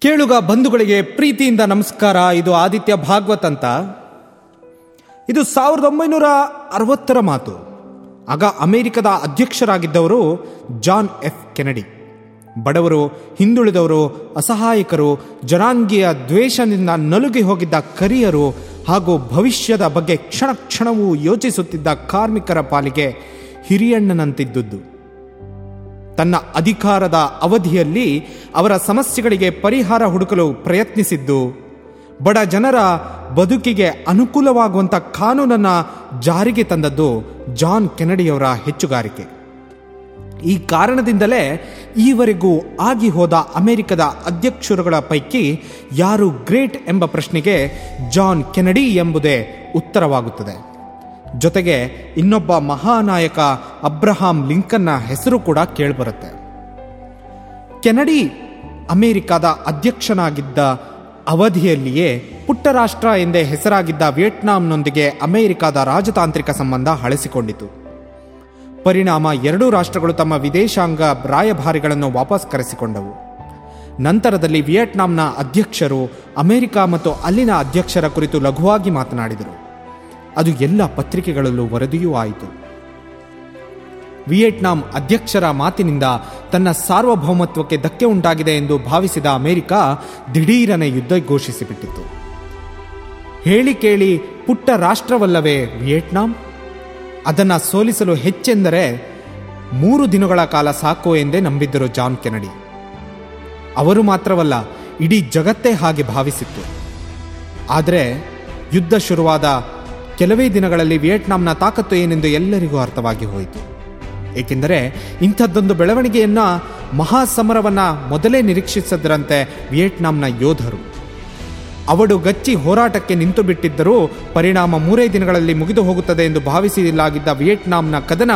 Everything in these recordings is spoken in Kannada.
ಕೇಳುಗ ಬಂಧುಗಳಿಗೆ ಪ್ರೀತಿಯಿಂದ ನಮಸ್ಕಾರ. ಇದು ಆದಿತ್ಯ ಭಾಗವತ್ ಅಂತ. ಇದು ಸಾವಿರದ ಒಂಬೈನೂರ ಅರವತ್ತರ ಮಾತು. ಆಗ ಅಮೆರಿಕದ ಅಧ್ಯಕ್ಷರಾಗಿದ್ದವರು ಜಾನ್ ಎಫ್ ಕೆನಡಿ. ಬಡವರು, ಹಿಂದುಳಿದವರು, ಅಸಹಾಯಕರು, ಜನಾಂಗೀಯ ದ್ವೇಷದಿಂದ ನಲುಗಿ ಹೋಗಿದ್ದ ಕರಿಯರು ಹಾಗೂ ಭವಿಷ್ಯದ ಬಗ್ಗೆ ಕ್ಷಣ ಕ್ಷಣವೂ ಯೋಚಿಸುತ್ತಿದ್ದ ಕಾರ್ಮಿಕರ ಪಾಲಿಗೆ ಹಿರಿಯಣ್ಣನಂತಿದ್ದುದು ತನ್ನ ಅಧಿಕಾರದ ಅವಧಿಯಲ್ಲಿ ಅವರ ಸಮಸ್ಯೆಗಳಿಗೆ ಪರಿಹಾರ ಹುಡುಕಲು ಪ್ರಯತ್ನಿಸಿದ್ದು, ಬಡ ಜನರ ಬದುಕಿಗೆ ಅನುಕೂಲವಾಗುವಂಥ ಕಾನೂನನ್ನು ಜಾರಿಗೆ ತಂದದ್ದು ಜಾನ್ ಕೆನಡಿಯವರ ಹೆಚ್ಚುಗಾರಿಕೆ. ಈ ಕಾರಣದಿಂದಲೇ ಈವರೆಗೂ ಆಗಿ ಹೋದ ಅಮೆರಿಕದ ಅಧ್ಯಕ್ಷರುಗಳ ಪೈಕಿ ಯಾರು ಗ್ರೇಟ್ ಎಂಬ ಪ್ರಶ್ನೆಗೆ ಜಾನ್ ಕೆನಡಿ ಎಂಬುದೇ ಉತ್ತರವಾಗುತ್ತದೆ. ಜೊತೆಗೆ ಇನ್ನೊಬ್ಬ ಮಹಾನಾಯಕ ಅಬ್ರಹಾಂ ಲಿಂಕನ್ನ ಹೆಸರು ಕೂಡ ಕೇಳಿಬರುತ್ತೆ. ಕೆನಡಿ ಅಮೆರಿಕದ ಅಧ್ಯಕ್ಷನಾಗಿದ್ದ ಅವಧಿಯಲ್ಲಿಯೇ ಪುಟ್ಟ ರಾಷ್ಟ್ರ ಎಂದೇ ಹೆಸರಾಗಿದ್ದ ವಿಯೆಟ್ನಾಂನೊಂದಿಗೆ ಅಮೆರಿಕದ ರಾಜತಾಂತ್ರಿಕ ಸಂಬಂಧ ಹಳೆಸಿಕೊಂಡಿತು ಪರಿಣಾಮ ಎರಡೂ ರಾಷ್ಟ್ರಗಳು ತಮ್ಮ ವಿದೇಶಾಂಗ ರಾಯಭಾರಿಗಳನ್ನು ವಾಪಸ್ ಕರೆಸಿಕೊಂಡವು. ನಂತರದಲ್ಲಿ ವಿಯೆಟ್ನಾಂನ ಅಧ್ಯಕ್ಷರು ಅಮೆರಿಕ ಮತ್ತು ಅಲ್ಲಿನ ಅಧ್ಯಕ್ಷರ ಕುರಿತು ಲಘುವಾಗಿ ಮಾತನಾಡಿದರು. ಅದು ಎಲ್ಲ ಪತ್ರಿಕೆಗಳಲ್ಲೂ ವರದಿಯೂ ಆಯಿತು. ವಿಯೆಟ್ನಾಂ ಅಧ್ಯಕ್ಷರ ಮಾತಿನಿಂದ ತನ್ನ ಸಾರ್ವಭೌಮತ್ವಕ್ಕೆ ಧಕ್ಕೆ ಉಂಟಾಗಿದೆ ಎಂದು ಭಾವಿಸಿದ ಅಮೆರಿಕ ದಿಢೀರನೆ ಯುದ್ಧ ಘೋಷಿಸಿಬಿಟ್ಟಿತು ಹೇಳಿ ಕೇಳಿ ಪುಟ್ಟ ರಾಷ್ಟ್ರವಲ್ಲವೇ ವಿಯೆಟ್ನಾಂ? ಅದನ್ನು ಸೋಲಿಸಲು ಹೆಚ್ಚೆಂದರೆ ಮೂರು ದಿನಗಳ ಕಾಲ ಸಾಕು ಎಂದೇ ನಂಬಿದ್ದರು ಜಾನ್ ಕೆನಡಿ. ಅವರು ಮಾತ್ರವಲ್ಲ, ಇಡೀ ಜಗತ್ತೇ ಹಾಗೆ ಭಾವಿಸಿತ್ತು. ಆದರೆ ಯುದ್ಧ ಶುರುವಾದ ಕೆಲವೇ ದಿನಗಳಲ್ಲಿ ವಿಯೆಟ್ನಾಂನ ತಾಕತ್ತು ಏನೆಂದು ಎಲ್ಲರಿಗೂ ಅರ್ಥವಾಗಿ ಹೋಯಿತು. ಏಕೆಂದರೆ ಇಂಥದ್ದೊಂದು ಬೆಳವಣಿಗೆಯನ್ನ ಮಹಾಸಮರವನ್ನ ಮೊದಲೇ ನಿರೀಕ್ಷಿಸದರಂತೆ ವಿಯೆಟ್ನಾಂನ ಯೋಧರು. ಅವಡು ಗಚ್ಚಿ ಹೋರಾಟಕ್ಕೆ ನಿಂತು ಬಿಟ್ಟಿದ್ದರೂ ಪರಿಣಾಮ ಮೂರೇ ದಿನಗಳಲ್ಲಿ ಮುಗಿದು ಹೋಗುತ್ತದೆ ಎಂದು ಭಾವಿಸಲಾಗಿದ್ದ ವಿಯೆಟ್ನಾಂನ ಕದನ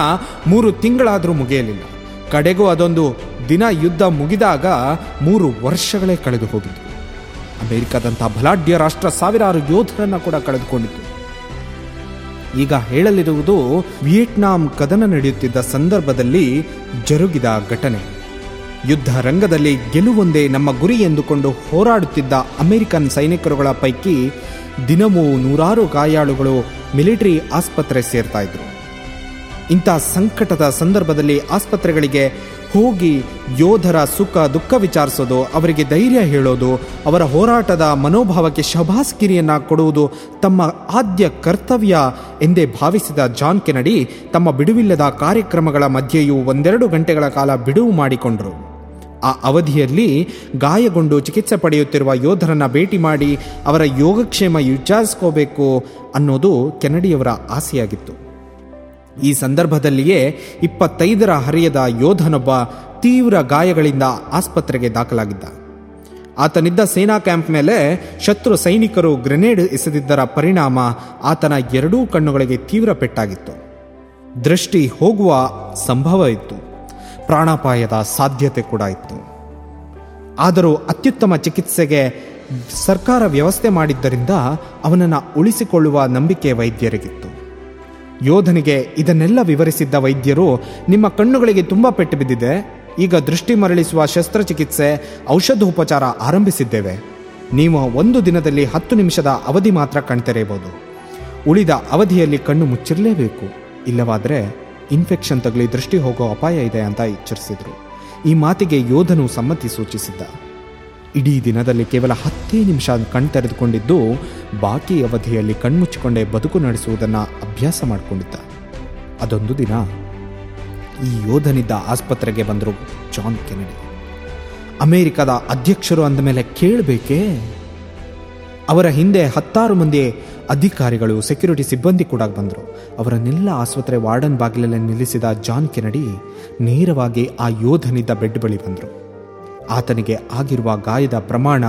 ಮೂರು ತಿಂಗಳಾದರೂ ಮುಗಿಯಲಿಲ್ಲ. ಕಡೆಗೂ ಅದೊಂದು ದಿನ ಯುದ್ಧ ಮುಗಿದಾಗ ಮೂರು ವರ್ಷಗಳೇ ಕಳೆದು ಹೋಗಿತ್ತು ಅಮೆರಿಕದಂಥ ಬಲಾಢ್ಯ ರಾಷ್ಟ್ರ ಸಾವಿರಾರು ಯೋಧರನ್ನು ಕೂಡ ಕಳೆದುಕೊಂಡಿತ್ತು ಈಗ ಹೇಳಲಿರುವುದು ವಿಯೆಟ್ನಾಂ ಕದನ ನಡೆಯುತ್ತಿದ್ದ ಸಂದರ್ಭದಲ್ಲಿ ಜರುಗಿದ ಘಟನೆ. ಯುದ್ಧ ರಂಗದಲ್ಲಿ ಗೆಲುವೊಂದೇ ನಮ್ಮ ಗುರಿ ಎಂದುಕೊಂಡು ಹೋರಾಡುತ್ತಿದ್ದ ಅಮೆರಿಕನ್ ಸೈನಿಕರುಗಳ ಪೈಕಿ ದಿನವೂ ನೂರಾರು ಗಾಯಾಳುಗಳು ಮಿಲಿಟರಿ ಆಸ್ಪತ್ರೆ ಸೇರ್ತಾ ಇದ್ರು. ಇಂಥ ಸಂಕಟದ ಸಂದರ್ಭದಲ್ಲಿ ಆಸ್ಪತ್ರೆಗಳಿಗೆ ಹೋಗಿ ಯೋಧರ ಸುಖ, ದುಃಖ ವಿಚಾರಿಸೋದು, ಅವರಿಗೆ ಧೈರ್ಯ ಹೇಳೋದು, ಅವರ ಹೋರಾಟದ ಮನೋಭಾವಕ್ಕೆ ಶಬಾಸ್ಗಿರಿಯನ್ನ ಕೊಡುವುದು ತಮ್ಮ ಆದ್ಯ ಕರ್ತವ್ಯ ಎಂದೇ ಭಾವಿಸಿದ ಜಾನ್ ಕೆನಡಿ ತಮ್ಮ ಬಿಡುವಿಲ್ಲದ ಕಾರ್ಯಕ್ರಮಗಳ ಮಧ್ಯೆಯೂ ಒಂದೆರಡು ಗಂಟೆಗಳ ಕಾಲ ಬಿಡುವು ಮಾಡಿಕೊಂಡರು. ಆ ಅವಧಿಯಲ್ಲಿ ಗಾಯಗೊಂಡು ಚಿಕಿತ್ಸೆ ಪಡೆಯುತ್ತಿರುವ ಯೋಧರನ್ನು ಭೇಟಿ ಮಾಡಿ ಅವರ ಯೋಗಕ್ಷೇಮ ವಿಚಾರಿಸ್ಕೋಬೇಕು ಅನ್ನೋದು ಕೆನಡಿಯವರ ಆಸೆಯಾಗಿತ್ತು. ಈ ಸಂದರ್ಭದಲ್ಲಿಯೇ ಇಪ್ಪತ್ತೈದರ ಹರಿಯದ ಯೋಧನೊಬ್ಬ ತೀವ್ರ ಗಾಯಗಳಿಂದ ಆಸ್ಪತ್ರೆಗೆ ದಾಖಲಾಗಿದ್ದ. ಆತನಿದ್ದ ಸೇನಾ ಕ್ಯಾಂಪ್ ಮೇಲೆ ಶತ್ರು ಸೈನಿಕರು ಗ್ರೆನೇಡ್ ಎಸೆದಿದ್ದರ ಪರಿಣಾಮ ಆತನ ಎರಡೂ ಕಣ್ಣುಗಳಿಗೆ ತೀವ್ರ ಪೆಟ್ಟಾಗಿತ್ತು. ದೃಷ್ಟಿ ಹೋಗುವ ಸಂಭವ ಇತ್ತು. ಪ್ರಾಣಾಪಾಯದ ಸಾಧ್ಯತೆ ಕೂಡ ಇತ್ತು. ಆದರೂ ಅತ್ಯುತ್ತಮ ಚಿಕಿತ್ಸೆಗೆ ಸರ್ಕಾರ ವ್ಯವಸ್ಥೆ ಮಾಡಿದ್ದರಿಂದ ಅವನನ್ನು ಉಳಿಸಿಕೊಳ್ಳುವ ನಂಬಿಕೆ ವೈದ್ಯರಿಗಿತ್ತು. ಯೋಧನಿಗೆ ಇದನ್ನೆಲ್ಲ ವಿವರಿಸಿದ್ದ ವೈದ್ಯರು, ನಿಮ್ಮ ಕಣ್ಣುಗಳಿಗೆ ತುಂಬ ಪೆಟ್ಟು ಬಿದ್ದಿದೆ. ಈಗ ದೃಷ್ಟಿ ಮರಳಿಸುವ ಶಸ್ತ್ರಚಿಕಿತ್ಸೆ ಔಷಧೋಪಚಾರ ಆರಂಭಿಸಿದ್ದೇವೆ. ನೀವು ಒಂದು ದಿನದಲ್ಲಿ ಹತ್ತು ನಿಮಿಷದ ಅವಧಿ ಮಾತ್ರ ಕಣ್ತೆರೆಯಬಹುದು ಉಳಿದ ಅವಧಿಯಲ್ಲಿ ಕಣ್ಣು ಮುಚ್ಚಿರಲೇಬೇಕು. ಇಲ್ಲವಾದರೆ ಇನ್ಫೆಕ್ಷನ್ ತಗಲಿ ದೃಷ್ಟಿ ಹೋಗೋ ಅಪಾಯ ಇದೆ ಅಂತ ಎಚ್ಚರಿಸಿದರು. ಈ ಮಾತಿಗೆ ಯೋಧನು ಸಮ್ಮತಿ ಸೂಚಿಸಿದ್ದ. ಇಡೀ ದಿನದಲ್ಲಿ ಕೇವಲ ಹತ್ತೇ ನಿಮಿಷ ಕಣ್ತೆರೆದುಕೊಂಡಿದ್ದು, ಬಾಕಿ ಅವಧಿಯಲ್ಲಿ ಕಣ್ಮುಚ್ಚಿಕೊಂಡೇ ಬದುಕು ನಡೆಸುವುದನ್ನು ಅಭ್ಯಾಸ ಮಾಡಿಕೊಂಡಿದ್ದ. ಅದೊಂದು ದಿನ ಈ ಯೋಧನಿದ್ದ ಆಸ್ಪತ್ರೆಗೆ ಬಂದರು ಜಾನ್ ಕೆನಡಿ. ಅಮೆರಿಕದ ಅಧ್ಯಕ್ಷರು ಅಂದ ಮೇಲೆ ಕೇಳಬೇಕೇ? ಅವರ ಹಿಂದೆ ಹತ್ತಾರು ಮಂದಿ ಅಧಿಕಾರಿಗಳು, ಸೆಕ್ಯೂರಿಟಿ ಸಿಬ್ಬಂದಿ ಕೂಡ ಬಂದರು. ಅವರನ್ನೆಲ್ಲ ಆಸ್ಪತ್ರೆ ವಾರ್ಡನ್ ಬಾಗಿಲಲ್ಲಿ ನಿಲ್ಲಿಸಿದ ಜಾನ್ ಕೆನಡಿ ನೇರವಾಗಿ ಆ ಯೋಧನಿದ್ದ ಬೆಡ್ ಬಳಿ ಬಂದರು. ಆತನಿಗೆ ಆಗಿರುವ ಗಾಯದ ಪ್ರಮಾಣ,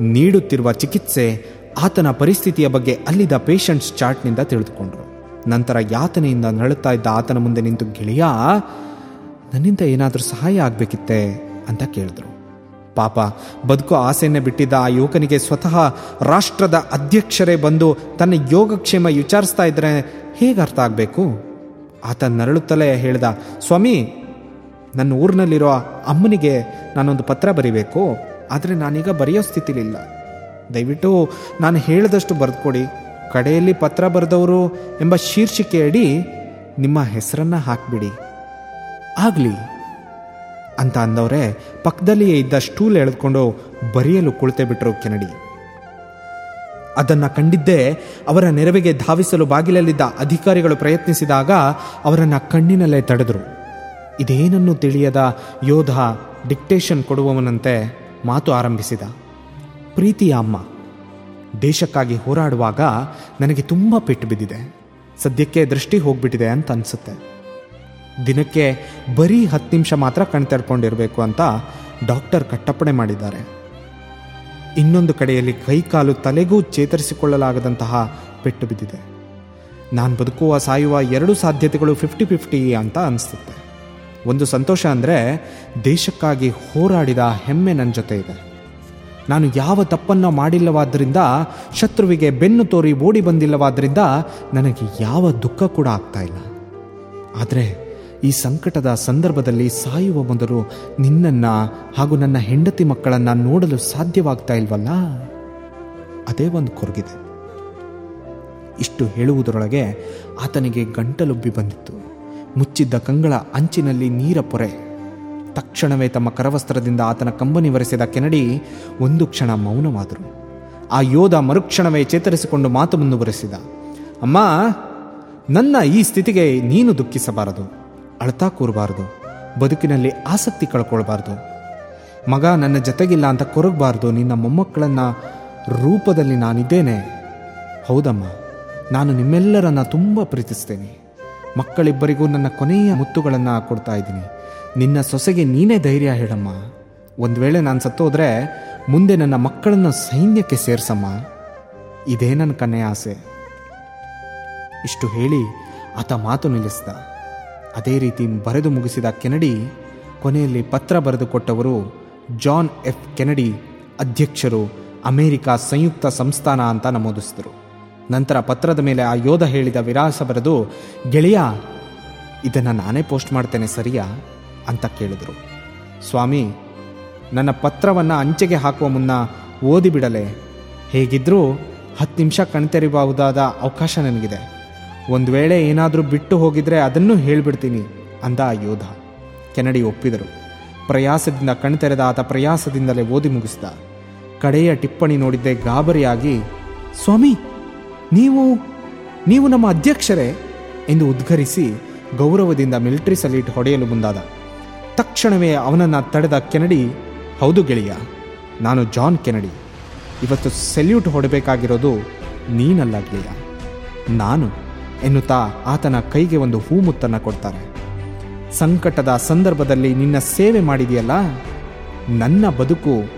ನೀಡುತ್ತಿರುವ ಚಿಕಿತ್ಸೆ, ಆತನ ಪರಿಸ್ಥಿತಿಯ ಬಗ್ಗೆ ಅಲ್ಲಿದ್ದ ಪೇಷಂಟ್ಸ್ ಚಾರ್ಟ್ನಿಂದ ತಿಳಿದುಕೊಂಡರು. ನಂತರ ಯಾತನೆಯಿಂದ ನಳುತ್ತಾ ಇದ್ದ ಆತನ ಮುಂದೆ ನಿಂತು, ಗೆಳೆಯ, ನನ್ನಿಂದ ಏನಾದರೂ ಸಹಾಯ ಆಗಬೇಕಿತ್ತೆ? ಅಂತ ಕೇಳಿದ್ರು. ಪಾಪ ಬದುಕೋ ಆಸೆಯನ್ನೇ ಬಿಟ್ಟಿದ್ದ ಆ ಯುವಕನಿಗೆ ಸ್ವತಃ ರಾಷ್ಟ್ರದ ಅಧ್ಯಕ್ಷರೇ ಬಂದು ತನ್ನ ಯೋಗಕ್ಷೇಮ ವಿಚಾರಿಸ್ತಾ ಇದ್ರೆ ಹೇಗೆ ಅರ್ಥ ಆಗಬೇಕು? ಆತ ನರಳುತ್ತಲೇ ಹೇಳ್ದ, ಸ್ವಾಮಿ, ನನ್ನ ಊರಿನಲ್ಲಿರೋ ಅಮ್ಮನಿಗೆ ನಾನೊಂದು ಪತ್ರ ಬರಿಬೇಕು, ಆದರೆ ನಾನೀಗ ಬರೆಯೋ ಸ್ಥಿತಿಲಿಲ್ಲ. ದಯವಿಟ್ಟು ನಾನು ಹೇಳಿದಷ್ಟು ಬರೆದುಕೊಡಿ. ಕಡೆಯಲ್ಲಿ ಪತ್ರ ಬರೆದವರು ಎಂಬ ಶೀರ್ಷಿಕೆಯಡಿ ನಿಮ್ಮ ಹೆಸರನ್ನು ಹಾಕಿಬಿಡಿ. ಆಗಲಿ, ಅಂತ ಅಂದವರೇ ಪಕ್ಕದಲ್ಲಿಯೇ ಇದ್ದ ಸ್ಟೂಲ್ ಎಳೆದುಕೊಂಡು ಬರೆಯಲು ಕುಳಿತೆ ಬಿಟ್ಟರು ಕೆನಡಿ. ಅದನ್ನು ಕಂಡಿದ್ದೇ ಅವರ ನೆರವಿಗೆ ಧಾವಿಸಲು ಬಾಗಿಲಲ್ಲಿದ್ದ ಅಧಿಕಾರಿಗಳು ಪ್ರಯತ್ನಿಸಿದಾಗ ಅವರನ್ನು ಕಣ್ಣಿನಲ್ಲೇ ತಡೆದರು. ಇದೇನನ್ನು ತಿಳಿಯದ ಯೋಧ ಡಿಕ್ಟೇಷನ್ ಕೊಡುವವನಂತೆ ಮಾತು ಆರಂಭಿಸಿದ. ಪ್ರೀತಿಯ ಅಮ್ಮ, ದೇಶಕ್ಕಾಗಿ ಹೋರಾಡುವಾಗ ನನಗೆ ತುಂಬ ಪೆಟ್ಟು ಬಿದ್ದಿದೆ. ಸದ್ಯಕ್ಕೆ ದೃಷ್ಟಿ ಹೋಗ್ಬಿಟ್ಟಿದೆ ಅಂತ ಅನಿಸುತ್ತೆ. ದಿನಕ್ಕೆ ಬರೀ ಹತ್ತು ನಿಮಿಷ ಮಾತ್ರ ಕಣ್ತೆರ್ಕೊಂಡಿರಬೇಕು ಅಂತ ಡಾಕ್ಟರ್ ಕಟ್ಟಪ್ಪಣೆ ಮಾಡಿದ್ದಾರೆ. ಇನ್ನೊಂದು ಕಡೆಯಲ್ಲಿ ಕೈಕಾಲು ತಲೆಗೂ ಚೇತರಿಸಿಕೊಳ್ಳಲಾಗದಂತಹ ಪೆಟ್ಟು ಬಿದ್ದಿದೆ. ನಾನು ಬದುಕುವ ಸಾಯುವ ಎರಡು ಸಾಧ್ಯತೆಗಳು ಫಿಫ್ಟಿ ಫಿಫ್ಟಿ ಅಂತ ಅನಿಸುತ್ತೆ. ಒಂದು ಸಂತೋಷ ಅಂದರೆ ದೇಶಕ್ಕಾಗಿ ಹೋರಾಡಿದ ಹೆಮ್ಮೆ ನನ್ನ ಜೊತೆ ಇದೆ. ನಾನು ಯಾವ ತಪ್ಪನ್ನು ಮಾಡಿಲ್ಲವಾದ್ದರಿಂದ ಶತ್ರುವಿಗೆ ಬೆನ್ನು ತೋರಿ ಓಡಿ ಬಂದಿಲ್ಲವಾದ್ದರಿಂದ ನನಗೆ ಯಾವ ದುಃಖ ಕೂಡ ಆಗ್ತಾ ಇಲ್ಲ. ಆದರೆ ಈ ಸಂಕಟದ ಸಂದರ್ಭದಲ್ಲಿ ಸಾಯುವ ಮೊದಲು ನಿನ್ನನ್ನು ಹಾಗೂ ನನ್ನ ಹೆಂಡತಿ ಮಕ್ಕಳನ್ನು ನೋಡಲು ಸಾಧ್ಯವಾಗ್ತಾ ಇಲ್ವಲ್ಲ? ಅದೇ ಒಂದು ಕೊರಗಿದೆ. ಇಷ್ಟು ಹೇಳುವುದರೊಳಗೆ ಆತನಿಗೆ ಗಂಟಲುಬ್ಬಿ ಬಂದಿತ್ತು. ಮುಚ್ಚಿದ್ದ ಕಂಗಳ ಅಂಚಿನಲ್ಲಿ ನೀರ ಪೊರೆ. ತಕ್ಷಣವೇ ತಮ್ಮ ಕರವಸ್ತ್ರದಿಂದ ಆತನ ಕಂಬನಿ ಒರೆಸಿದ ಕೆನಡಿ ಒಂದು ಕ್ಷಣ ಮೌನವಾದರು. ಆ ಯೋಧ ಮರುಕ್ಷಣವೇ ಚೇತರಿಸಿಕೊಂಡು ಮಾತು ಮುಂದುವರೆಸಿದ ಅಮ್ಮ, ನನ್ನ ಈ ಸ್ಥಿತಿಗೆ ನೀನು ದುಃಖಿಸಬಾರದು, ಅಳತಾ ಕೂರಬಾರದು, ಬದುಕಿನಲ್ಲಿ ಆಸಕ್ತಿ ಕಳ್ಕೊಳ್ಬಾರ್ದು. ಮಗ ನನ್ನ ಜೊತೆಗಿಲ್ಲ ಅಂತ ಕೊರಗಬಾರ್ದು, ನಿನ್ನ ಮೊಮ್ಮಕ್ಕಳನ್ನ ರೂಪದಲ್ಲಿ ನಾನಿದ್ದೇನೆ. ಹೌದಮ್ಮ, ನಾನು ನಿಮ್ಮೆಲ್ಲರನ್ನ ತುಂಬ ಪ್ರೀತಿಸ್ತೇನೆ. ಮಕ್ಕಳಿಬ್ಬರಿಗೂ ನನ್ನ ಕೊನೆಯ ಮುತ್ತುಗಳನ್ನು ಕೊಡ್ತಾ ಇದ್ದೀನಿ. ನಿನ್ನ ಸೊಸೆಗೆ ನೀನೇ ಧೈರ್ಯ ಹೇಳಮ್ಮ. ಒಂದು ವೇಳೆ ನಾನು ಸತ್ತೋದ್ರೆ ಮುಂದೆ ನನ್ನ ಮಕ್ಕಳನ್ನು ಸೈನ್ಯಕ್ಕೆ ಸೇರ್ಸಮ್ಮ. ಇದೇ ನನ್ನ ಕನ್ನೆಯ ಆಸೆ. ಇಷ್ಟು ಹೇಳಿ ಆತ ಮಾತು ನಿಲ್ಲಿಸಿದ. ಅದೇ ರೀತಿ ಬರೆದು ಮುಗಿಸಿದ ಕೆನಡಿ ಕೊನೆಯಲ್ಲಿ ಪತ್ರ ಬರೆದುಕೊಟ್ಟವರು ಜಾನ್ ಎಫ್ ಕೆನಡಿ ಅಧ್ಯಕ್ಷರು ಅಮೆರಿಕ ಸಂಯುಕ್ತ ಸಂಸ್ಥಾನ ಅಂತ ನಮೂದಿಸಿದರು. ನಂತರ ಪತ್ರದ ಮೇಲೆ ಆ ಯೋಧ ಹೇಳಿದ ವಿಳಾಸ ಬರೆದು, ಗೆಳೆಯ, ಇದನ್ನು ನಾನೇ ಪೋಸ್ಟ್ ಮಾಡ್ತೇನೆ ಸರಿಯಾ? ಅಂತ ಕೇಳಿದರು. ಸ್ವಾಮಿ, ನನ್ನ ಪತ್ರವನ್ನು ಅಂಚೆಗೆ ಹಾಕುವ ಮುನ್ನ ಓದಿಬಿಡಲೆ ಹೇಗಿದ್ರೂ ಹತ್ತು ನಿಮಿಷ ಕಣ್ತೆರಿಬಹುದಾದ ಅವಕಾಶ ನನಗಿದೆ. ಒಂದು ವೇಳೆ ಏನಾದರೂ ಬಿಟ್ಟು ಹೋಗಿದ್ರೆ ಅದನ್ನು ಹೇಳಿಬಿಡ್ತೀನಿ, ಅಂದ ಆ ಯೋಧ. ಕೆನಡಿ ಒಪ್ಪಿದರು. ಪ್ರಯಾಸದಿಂದ ಕಣ್ತೆರೆದ ಆತ ಪ್ರಯಾಸದಿಂದಲೇ ಓದಿ ಮುಗಿಸಿದ. ಕಡೆಯ ಟಿಪ್ಪಣಿ ನೋಡಿದ್ದೆ ಗಾಬರಿಯಾಗಿ, ಸ್ವಾಮಿ ನೀವು ನೀವು ನಮ್ಮ ಅಧ್ಯಕ್ಷರೇ ಎಂದು ಉದ್ಘರಿಸಿ ಗೌರವದಿಂದ ಮಿಲಿಟರಿ ಸಲೀಟ್ ಹೊಡೆಯಲು ಮುಂದಾದ. ತಕ್ಷಣವೇ ಅವನನ್ನು ತಡೆದ ಕೆನಡಿ, ಹೌದು ಗೆಳೆಯ, ನಾನು ಜಾನ್ ಕೆನಡಿ. ಇವತ್ತು ಸೆಲ್ಯೂಟ್ ಹೊಡಬೇಕಾಗಿರೋದು ನೀನಲ್ಲ ಗೆಳೆಯ. ನಾನು, ಎನ್ನುತ್ತಾ ಆತನ ಕೈಗೆ ಒಂದು ಹೂಮುತ್ತನ್ನು ಕೊಡ್ತಾರೆ. ಸಂಕಟದ ಸಂದರ್ಭದಲ್ಲಿ ನಿನ್ನ ಸೇವೆ ಮಾಡಿದೆಯಲ್ಲ? ನನ್ನ ಬದುಕು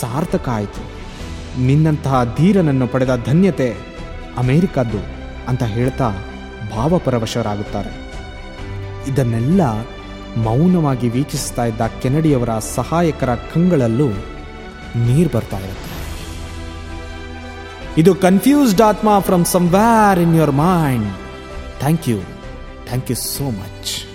ಸಾರ್ಥಕ ಆಯಿತು. ನಿನ್ನಂತಹ ಧೀರನನ್ನು ಪಡೆದ ಧನ್ಯತೆ ಅಮೇರಿಕದ್ದು ಅಂತ ಹೇಳ್ತಾ ಭಾವಪರವಶರಾಗುತ್ತಾರೆ. ಇದನ್ನೆಲ್ಲ ಮೌನವಾಗಿ ವೀಕ್ಷಿಸ್ತಾ ಇದ್ದ ಕೆನಡಿಯವರ ಸಹಾಯಕರ ಕಂಗಳಲ್ಲೂ ನೀರು ಬರ್ತಾ ಇರುತ್ತೆ. ಇದು ಕನ್ಫ್ಯೂಸ್ಡ್ ಆತ್ಮ from somewhere in your mind thank you thank you so much